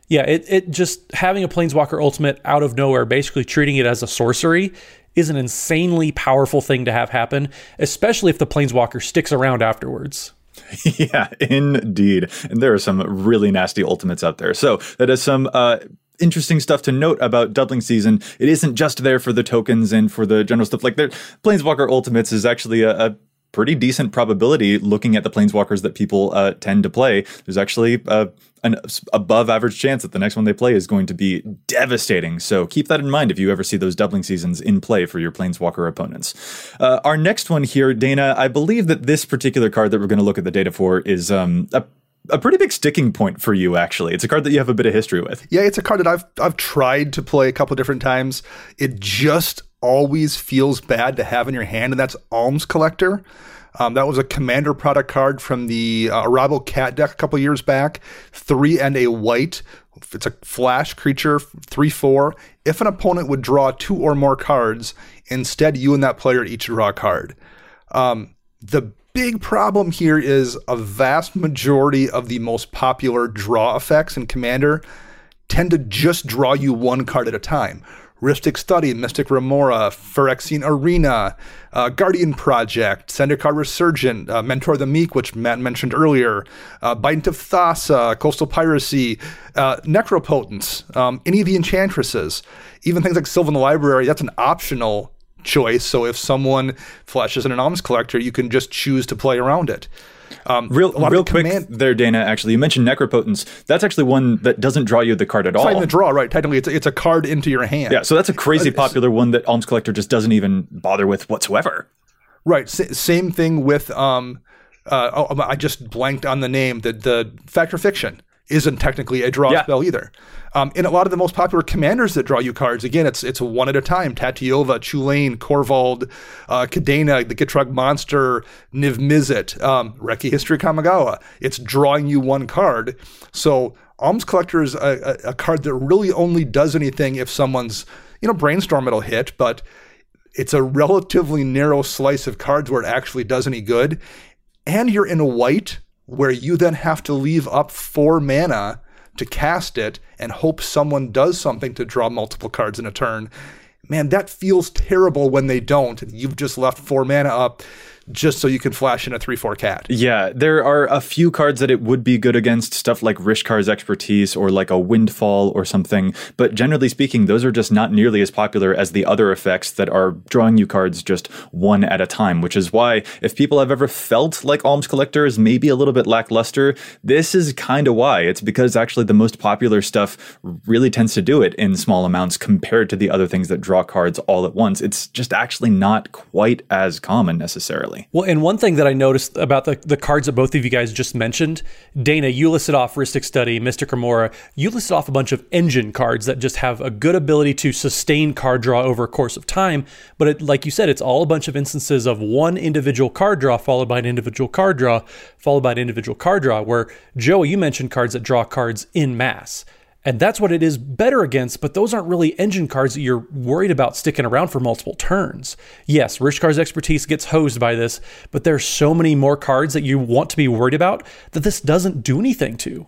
Speaker 2: Yeah, it, it just having a Planeswalker ultimate out of nowhere, basically treating it as a sorcery, is an insanely powerful thing to have happen, especially if the Planeswalker sticks around afterwards.
Speaker 1: yeah, indeed. And there are some really nasty ultimates out there. So that is some uh, interesting stuff to note about doubling season. It isn't just there for the tokens and for the general stuff. Like there, Planeswalker Ultimates is actually a, a pretty decent probability looking at the planeswalkers that people uh, tend to play. There's actually uh, an above average chance that the next one they play is going to be devastating. So keep that in mind if you ever see those doubling seasons in play for your planeswalker opponents. Uh, our next one here, Dana, I believe that this particular card that we're going to look at the data for is um, a a pretty big sticking point for you actually. It's a card that you have a bit of history with.
Speaker 3: Yeah, it's a card that I've I've tried to play a couple different times. It just always feels bad to have in your hand, and that's Alms Collector. Um, that was a commander product card from the uh, Arahbo Cat deck a couple years back. Three and a white. It's a flash creature, three four. If an opponent would draw two or more cards, instead you and that player each draw a card. Um, the big problem here is a vast majority of the most popular draw effects in Commander tend to just draw you one card at a time. Rhystic Study, Mystic Remora, Phyrexian Arena, uh, Guardian Project, Zendikar Resurgent, uh, Mentor the Meek, which Matt mentioned earlier, uh, Bident of Thassa, Coastal Piracy, uh, Necropotence, um, any of the Enchantresses, even things like Sylvan Library, that's an optional choice. So if someone flashes an alms collector, you can just choose to play around it.
Speaker 1: Um, real, real quick command- there, Dana. Actually, you mentioned Necropotence. That's actually one that doesn't draw you the card at
Speaker 3: it's
Speaker 1: all.
Speaker 3: It's not even the draw, right? Technically, it's a, it's a card into your hand.
Speaker 1: Yeah, so that's a crazy uh, popular one that Alms Collector just doesn't even bother with whatsoever.
Speaker 3: Right. S- same thing with um, uh, oh, I just blanked on the name. The the Fact or Fiction isn't technically a draw yeah. spell either. Um, in a lot of the most popular commanders that draw you cards, again, it's it's one at a time. Tatyova, Chulane, Korvold, uh, Kadena, the Gitrog Monster, Niv Mizzet, um, Reki History Kamigawa. It's drawing you one card. So Alms Collector is a, a, a card that really only does anything if someone's, you know, brainstorm it'll hit, but it's a relatively narrow slice of cards where it actually does any good. And you're in a white where you then have to leave up four mana to cast it and hope someone does something to draw multiple cards in a turn. Man, that feels terrible when they don't. You've just left four mana up just so you can flash in a 3 4 cat.
Speaker 1: Yeah, there are a few cards that it would be good against, stuff like Rishkar's Expertise or like a Windfall or something. But generally speaking, those are just not nearly as popular as the other effects that are drawing you cards just one at a time, which is why if people have ever felt like Alms Collector is maybe a little bit lackluster, this is kind of why. It's because actually the most popular stuff really tends to do it in small amounts compared to the other things that draw cards all at once. It's just actually not quite as common necessarily.
Speaker 2: Well, and one thing that I noticed about the, the cards that both of you guys just mentioned, Dana, you listed off Rhystic Study, Mystic Remora. You listed off a bunch of engine cards that just have a good ability to sustain card draw over a course of time. But it, like you said, it's all a bunch of instances of one individual card draw followed by an individual card draw followed by an individual card draw. Where Joey, you mentioned cards that draw cards in mass. And that's what it is better against, but those aren't really engine cards that you're worried about sticking around for multiple turns. Yes, Rishkar's expertise gets hosed by this, but there's so many more cards that you want to be worried about that this doesn't do anything to.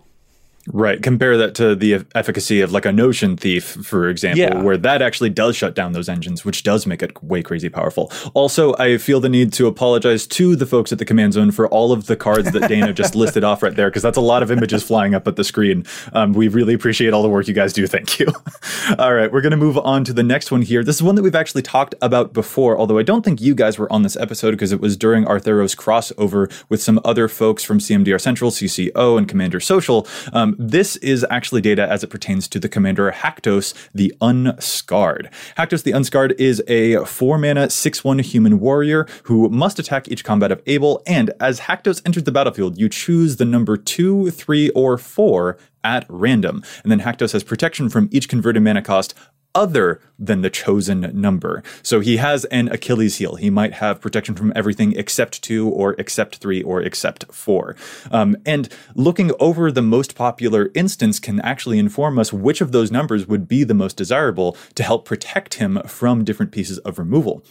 Speaker 1: Right. Compare that to the efficacy of like a Notion Thief, for example,
Speaker 2: yeah.
Speaker 1: where that actually does shut down those engines, which does make it way crazy powerful. Also, I feel the need to apologize to the folks at the command zone for all of the cards that Dana just listed off right there, because that's a lot of images flying up at the screen. Um, we really appreciate all the work you guys do. Thank you. all right. We're going to move on to the next one here. This is one that we've actually talked about before, although I don't think you guys were on this episode because it was during our Theros crossover with some other folks from CMDR Central, CCO, and Commander Social. Um, Um, this is actually data as it pertains to the commander Haktos the Unscarred. Haktos the Unscarred is a 4 mana 6 1 human warrior who must attack each combat of Able, and as Haktos enters the battlefield, you choose the number 2, 3, or 4 at random. And then Haktos has protection from each converted mana cost other than the chosen number. So he has an Achilles heel. He might have protection from everything except two, or except three, or except four. Um, and looking over the most popular instants can actually inform us which of those numbers would be the most desirable to help protect him from different pieces of removal.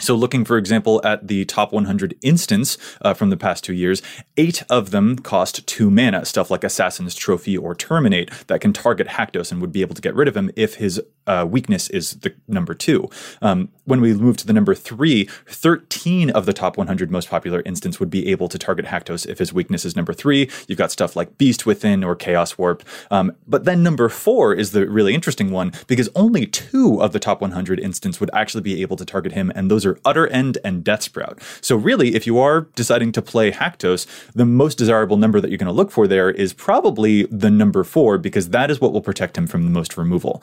Speaker 1: So, looking, for example, at the top 100 instants uh, from the past two years, eight of them cost two mana, stuff like Assassin's Trophy or Terminate, that can target Haktos and would be able to get rid of him if his uh, weakness is the number two. Um, when we move to the number three, 13 of the top 100 most popular instants would be able to target Haktos if his weakness is number three. You've got stuff like Beast Within or Chaos Warp. Um, but then number four is the really interesting one because only two of the top 100 instants would actually be able to target him, and those are Utter End and Death Sprout. So, really, if you are deciding to play Haktos, the most desirable number that you're going to look for there is probably the number four because that is what will protect him from the most removal.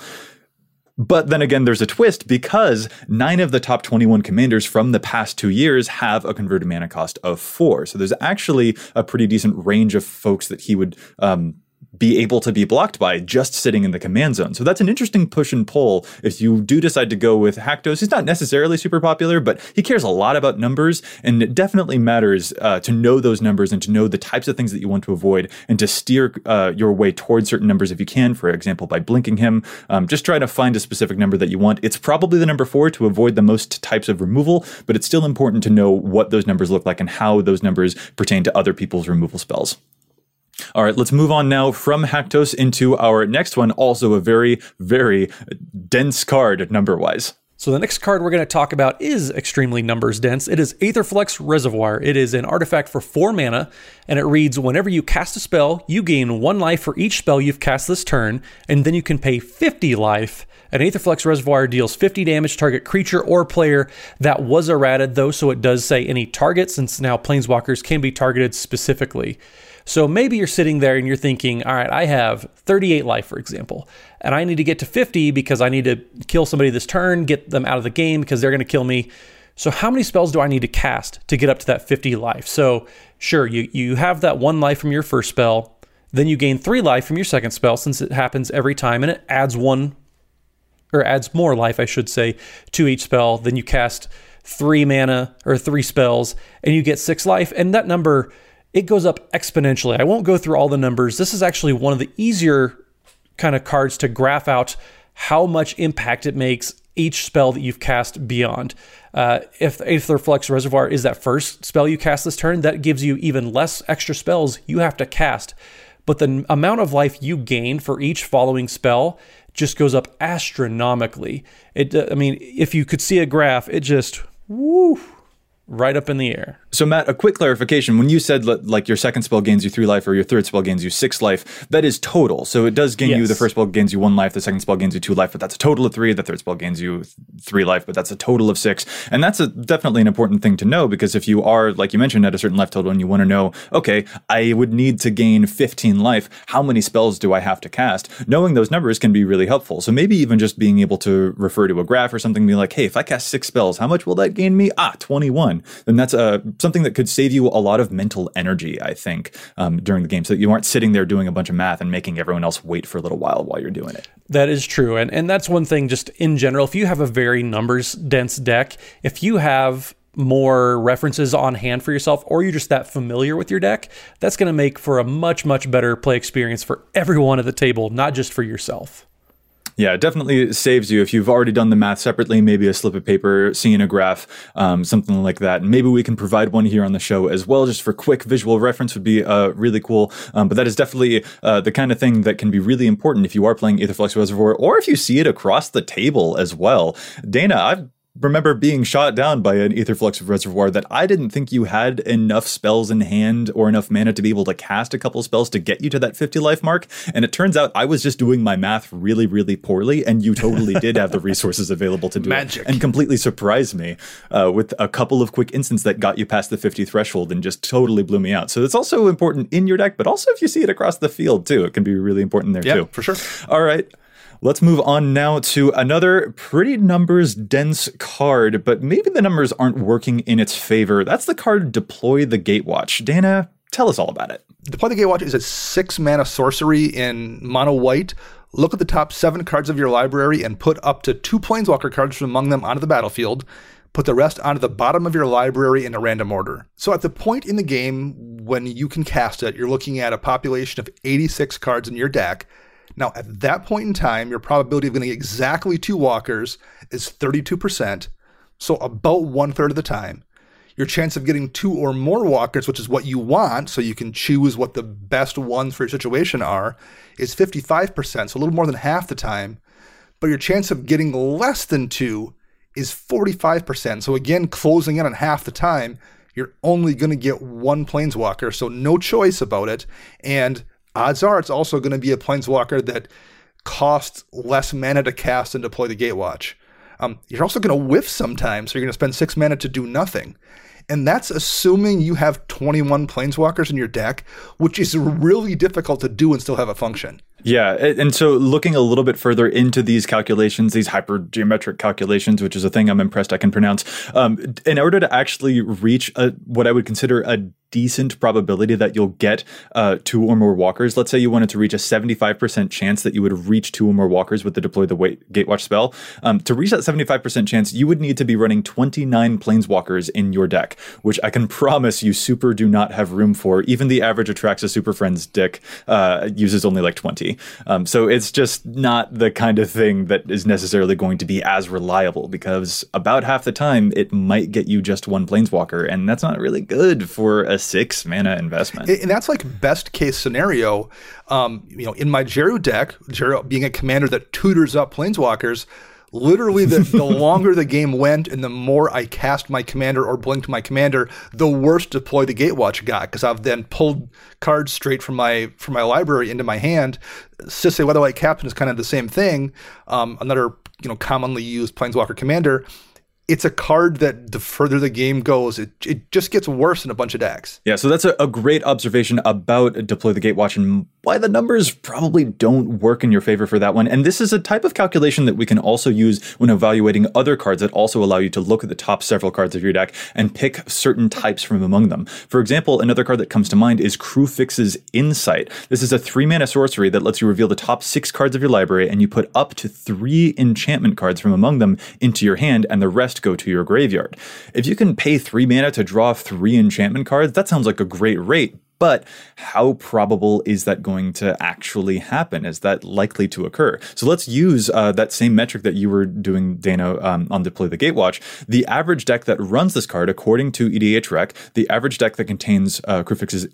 Speaker 1: But then again, there's a twist because nine of the top 21 commanders from the past two years have a converted mana cost of four. So there's actually a pretty decent range of folks that he would um, be able to be blocked by just sitting in the command zone. So that's an interesting push and pull. If you do decide to go with Haktos, he's not necessarily super popular, but he cares a lot about numbers, and it definitely matters uh, to know those numbers and to know the types of things that you want to avoid and to steer uh, your way towards certain numbers if you can. For example, by blinking him, um, just try to find a specific number that you want. It's probably the number four to avoid the most types of removal, but it's still important to know what those numbers look like and how those numbers pertain to other people's removal spells. All right, let's move on now from Haktos into our next one, also a very, very dense card number wise.
Speaker 2: So the next card we're going to talk about is extremely numbers dense. It is Aetherflux Reservoir. It is an artifact for 4 mana and it reads whenever you cast a spell, you gain 1 life for each spell you've cast this turn and then you can pay 50 life. An Aetherflux Reservoir deals 50 damage target creature or player. That was errated though, so it does say any target since now planeswalkers can be targeted specifically. So maybe you're sitting there and you're thinking, all right, I have 38 life, for example, and I need to get to 50 because I need to kill somebody this turn, get them out of the game because they're going to kill me. So how many spells do I need to cast to get up to that 50 life? So sure, you, you have that one life from your first spell, then you gain three life from your second spell since it happens every time and it adds one or adds more life, I should say, to each spell. Then you cast three mana or three spells and you get six life. And that number it goes up exponentially. I won't go through all the numbers. This is actually one of the easier kind of cards to graph out how much impact it makes each spell that you've cast beyond. Uh, if the Aetherflux Reservoir is that first spell you cast this turn, that gives you even less extra spells you have to cast. But the amount of life you gain for each following spell just goes up astronomically. It, uh, I mean, if you could see a graph, it just woo right up in the air.
Speaker 1: So, Matt, a quick clarification. When you said like your second spell gains you three life or your third spell gains you six life, that is total. So it does gain yes. you the first spell gains you one life, the second spell gains you two life, but that's a total of three. The third spell gains you three life, but that's a total of six. And that's a, definitely an important thing to know because if you are, like you mentioned, at a certain life total and you want to know, okay, I would need to gain 15 life, how many spells do I have to cast? Knowing those numbers can be really helpful. So maybe even just being able to refer to a graph or something, be like, hey, if I cast six spells, how much will that gain me? Ah, 21. Then that's a, something that could save you a lot of mental energy, I think, um, during the game, so that you aren't sitting there doing a bunch of math and making everyone else wait for a little while while you're doing it.
Speaker 2: That is true, and and that's one thing. Just in general, if you have a very numbers dense deck, if you have more references on hand for yourself, or you're just that familiar with your deck, that's going to make for a much, much better play experience for everyone at the table, not just for yourself.
Speaker 1: Yeah, it definitely saves you if you've already done the math separately, maybe a slip of paper, seeing a graph, um, something like that. And maybe we can provide one here on the show as well, just for quick visual reference would be uh, really cool. Um, but that is definitely uh, the kind of thing that can be really important if you are playing Aetherflux Reservoir or if you see it across the table as well. Dana, I've remember being shot down by an Aetherflux Reservoir that I didn't think you had enough spells in hand or enough mana to be able to cast a couple spells to get you to that 50 life mark. And it turns out I was just doing my math really, really poorly, and you totally did have the resources available to do
Speaker 3: Magic.
Speaker 1: it. And completely surprised me uh, with a couple of quick instants that got you past the 50 threshold and just totally blew me out. So it's also important in your deck, but also if you see it across the field too, it can be really important there
Speaker 3: yeah,
Speaker 1: too.
Speaker 3: for sure.
Speaker 1: All right. Let's move on now to another pretty numbers dense card, but maybe the numbers aren't working in its favor. That's the card Deploy the Gatewatch. Dana, tell us all about it.
Speaker 3: Deploy the Gatewatch is a six mana sorcery in mono white. Look at the top seven cards of your library and put up to two Planeswalker cards from among them onto the battlefield. Put the rest onto the bottom of your library in a random order. So at the point in the game when you can cast it, you're looking at a population of 86 cards in your deck now, at that point in time, your probability of getting exactly two walkers is 32%. so about one third of the time. Your chance of getting two or more walkers, which is what you want, so you can choose what the best ones for your situation are, is 55%, so a little more than half the time. But your chance of getting less than two is 45%. So again, closing in on half the time, you're only going to get one planeswalker, so no choice about it. And odds are it's also going to be a planeswalker that costs less mana to cast and deploy the Gatewatch. Um, you're also going to whiff sometimes, so you're going to spend six mana to do nothing. And that's assuming you have 21 planeswalkers in your deck, which is really difficult to do and still have a function.
Speaker 1: Yeah, and so looking a little bit further into these calculations, these hypergeometric calculations, which is a thing I'm impressed I can pronounce, um, in order to actually reach a, what I would consider a decent probability that you'll get uh, two or more walkers. Let's say you wanted to reach a 75% chance that you would reach two or more walkers with the deploy the wait, Gatewatch spell. Um, to reach that 75% chance, you would need to be running 29 planeswalkers in your deck, which I can promise you super do not have room for. Even the average Atraxa Super Friends deck uh, uses only like 20. Um, so it's just not the kind of thing that is necessarily going to be as reliable because about half the time it might get you just one planeswalker, and that's not really good for a six mana investment.
Speaker 3: And that's like best case scenario. Um, you know, in my Jeru deck, Jeru being a commander that tutors up planeswalkers, literally the, the longer the game went and the more I cast my commander or blinked my commander, the worse deploy the Gatewatch got because I've then pulled cards straight from my from my library into my hand. Sisay Weatherlight Captain is kind of the same thing. Um, another you know commonly used Planeswalker commander it's a card that the further the game goes, it, it just gets worse in a bunch of decks.
Speaker 1: Yeah, so that's a, a great observation about Deploy the Gatewatch and why the numbers probably don't work in your favor for that one. And this is a type of calculation that we can also use when evaluating other cards that also allow you to look at the top several cards of your deck and pick certain types from among them. For example, another card that comes to mind is Kruphix's Insight. This is a three mana sorcery that lets you reveal the top six cards of your library and you put up to three enchantment cards from among them into your hand and the rest go to your graveyard. If you can pay three mana to draw three enchantment cards, that sounds like a great rate, but how probable is that going to actually happen? Is that likely to occur? So let's use uh, that same metric that you were doing, Dana, um, on Deploy the Gatewatch. The average deck that runs this card, according to EDHREC, the average deck that contains uh,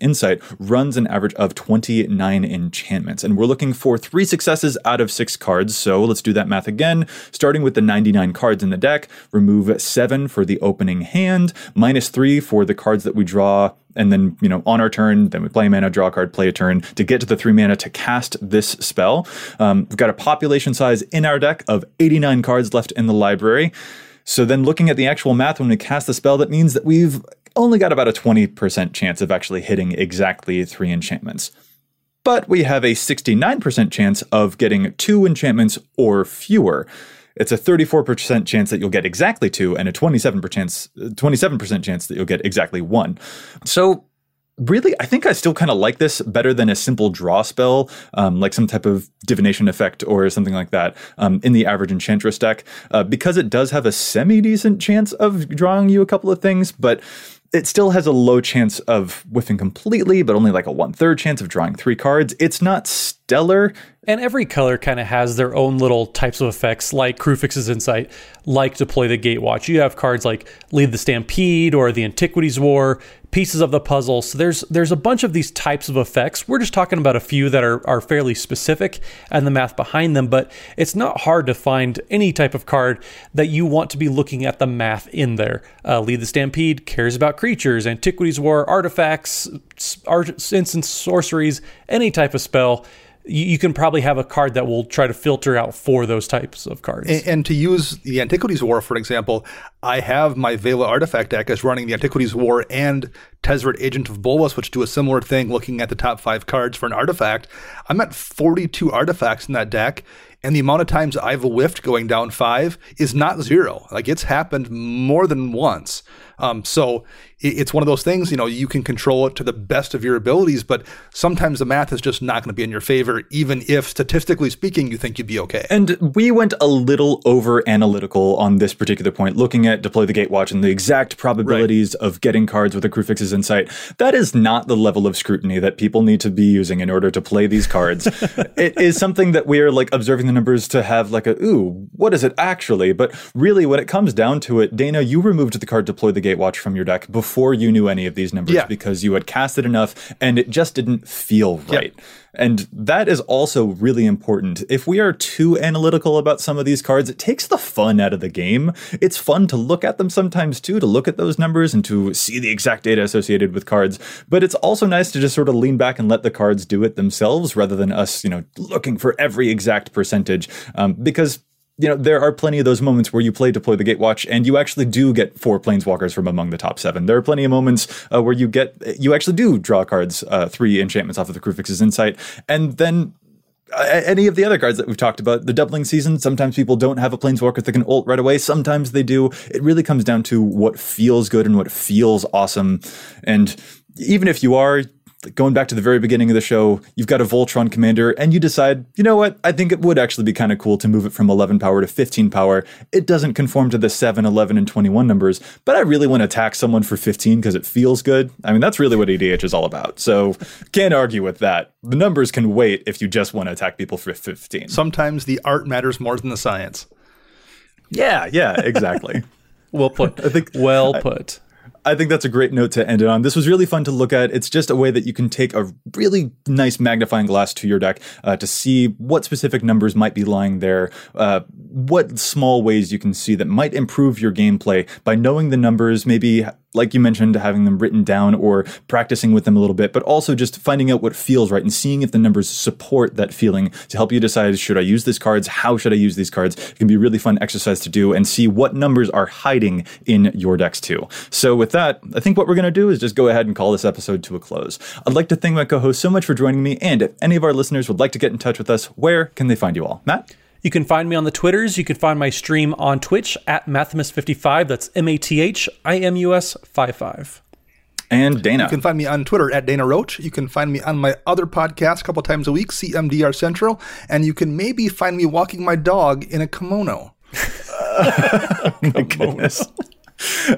Speaker 1: Insight runs an average of 29 enchantments. And we're looking for three successes out of six cards. So let's do that math again. Starting with the 99 cards in the deck, remove seven for the opening hand, minus three for the cards that we draw and then you know on our turn then we play a mana draw a card play a turn. To get to the three mana to cast this spell um, we've got a population size in our deck of 89 cards left in the library. So then looking at the actual math when we cast the spell that means that we've only got about a 20% chance of actually hitting exactly three enchantments. But we have a 69% chance of getting two enchantments or fewer it's a 34% chance that you'll get exactly two and a 27% chance, 27% chance that you'll get exactly one. So really, I think I still kind of like this better than a simple draw spell, um, like some type of divination effect or something like that um, in the average enchantress deck, uh, because it does have a semi decent chance of drawing you a couple of things, but it still has a low chance of whiffing completely, but only like a one third chance of drawing three cards. It's not stellar.
Speaker 2: And every color kind of has their own little types of effects, like Kruphix's Insight, like Deploy the Gatewatch. You have cards like Lead the Stampede or the Antiquities War, pieces of the puzzle. So there's there's a bunch of these types of effects. We're just talking about a few that are, are fairly specific and the math behind them, but it's not hard to find any type of card that you want to be looking at the math in there. Uh, Lead the Stampede cares about creatures, Antiquities War, artifacts, art, instant sorceries, any type of spell you, you, can probably have a card that will try to filter out for those types of cards.
Speaker 3: And, and, to use the Antiquities War, for example, I have my Vela artifact deck as running the Antiquities War and Tezzeret Agent of Bolas, which do a similar thing looking at the top five cards for an artifact. I'm at 42 artifacts in that deck, and the amount of times I've a whiffed going down five is not zero. Like it's happened more than once. Um, so it's one of those things, you know, you can control it to the best of your abilities, but sometimes the math is just not going to be in your favor, even if statistically speaking, you think you'd be okay.
Speaker 1: And we went a little over analytical on this particular point, looking at Deploy the Gatewatch and the exact probabilities right. of getting cards with a Kruphix's Insight. That is not the level of scrutiny that people need to be using in order to play these cards. it is something that we are like observing the numbers to have like a, ooh, what is it actually? But really, when it comes down to it, Dana, you removed the card Deploy the Gatewatch from your deck before you knew any of these numbers
Speaker 3: Yeah.
Speaker 1: because you had casted enough and it just didn't feel right. And that is also really important. If we are too analytical about some of these cards, it takes the fun out of the game. It's fun to look at them sometimes too, to look at those numbers and to see the exact data associated with cards. But it's also nice to just sort of lean back and let the cards do it themselves rather than us, you know, looking for every exact percentage. Um, because you know, there are plenty of those moments where you play Deploy the Gatewatch and you actually do get four planeswalkers from among the top seven. There are plenty of moments uh, where you get, you actually do draw cards, uh, three enchantments off of the Kruphix's Insight, and then uh, any of the other cards that we've talked about, the doubling season, sometimes people don't have a planeswalker that can ult right away. Sometimes they do. It really comes down to what feels good and what feels awesome. And even if you are going back to the very beginning of the show, you've got a Voltron commander and you decide, you know what? I think it would actually be kind of cool to move it from 11 power to 15 power. It doesn't conform to the 7, 11, and 21 numbers, but I really want to attack someone for 15 because it feels good. I mean, that's really what EDH is all about. So can't argue with that. The numbers can wait if you just want to attack people for 15.
Speaker 3: Sometimes the art matters more than the science.
Speaker 1: yeah, yeah, exactly.
Speaker 2: Well put.
Speaker 1: I think
Speaker 2: well put.
Speaker 1: I think that's a great note to end it on. This was really fun to look at. It's just a way that you can take a really nice magnifying glass to your deck uh, to see what specific numbers might be lying there, uh, what small ways you can see that might improve your gameplay by knowing the numbers, maybe like you mentioned, having them written down or practicing with them a little bit, but also just finding out what feels right and seeing if the numbers support that feeling to help you decide should I use these cards? How should I use these cards? It can be a really fun exercise to do and see what numbers are hiding in your decks too. So, with that, I think what we're going to do is just go ahead and call this episode to a close. I'd like to thank my co host so much for joining me. And if any of our listeners would like to get in touch with us, where can they find you all? Matt?
Speaker 2: You can find me on the Twitters. You can find my stream on Twitch at Mathimus55. That's M A T H I M U S 55.
Speaker 1: And Dana.
Speaker 3: You can find me on Twitter at Dana Roach. You can find me on my other podcast a couple times a week, CMDR Central. And you can maybe find me walking my dog in a kimono.
Speaker 1: my goodness.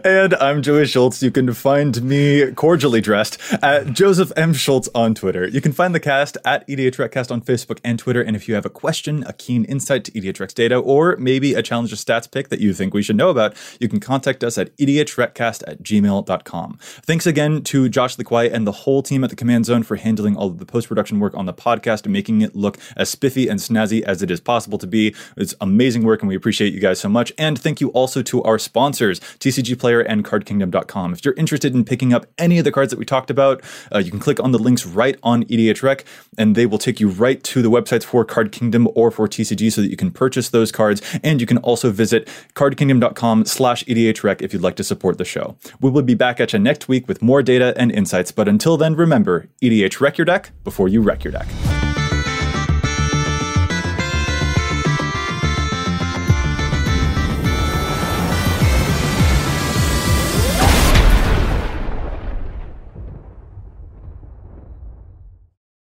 Speaker 1: And I'm Joey Schultz. You can find me cordially dressed at Joseph M. Schultz on Twitter. You can find the cast at E EDHRECast on Facebook and Twitter. And if you have a question, a keen insight to E EDHREC's data, or maybe a challenge or stats pick that you think we should know about, you can contact us at E edhrecast at gmail.com. Thanks again to Josh Lee Kwai and the whole team at the Command Zone for handling all of the post production work on the podcast and making it look as spiffy and snazzy as it is possible to be. It's amazing work, and we appreciate you guys so much. And thank you also to our sponsors, TCG Player and CardKingdom.com. If you're interested in picking up any of the cards that we talked about, uh, you can click on the links right on EDHREC, and they will take you right to the websites for Card Kingdom or for TCG so that you can purchase those cards. And you can also visit cardkingdom.com slash EDHREC if you'd like to support the show. We will be back at you next week with more data and insights. But until then, remember, EDH Rec your deck before you wreck your deck.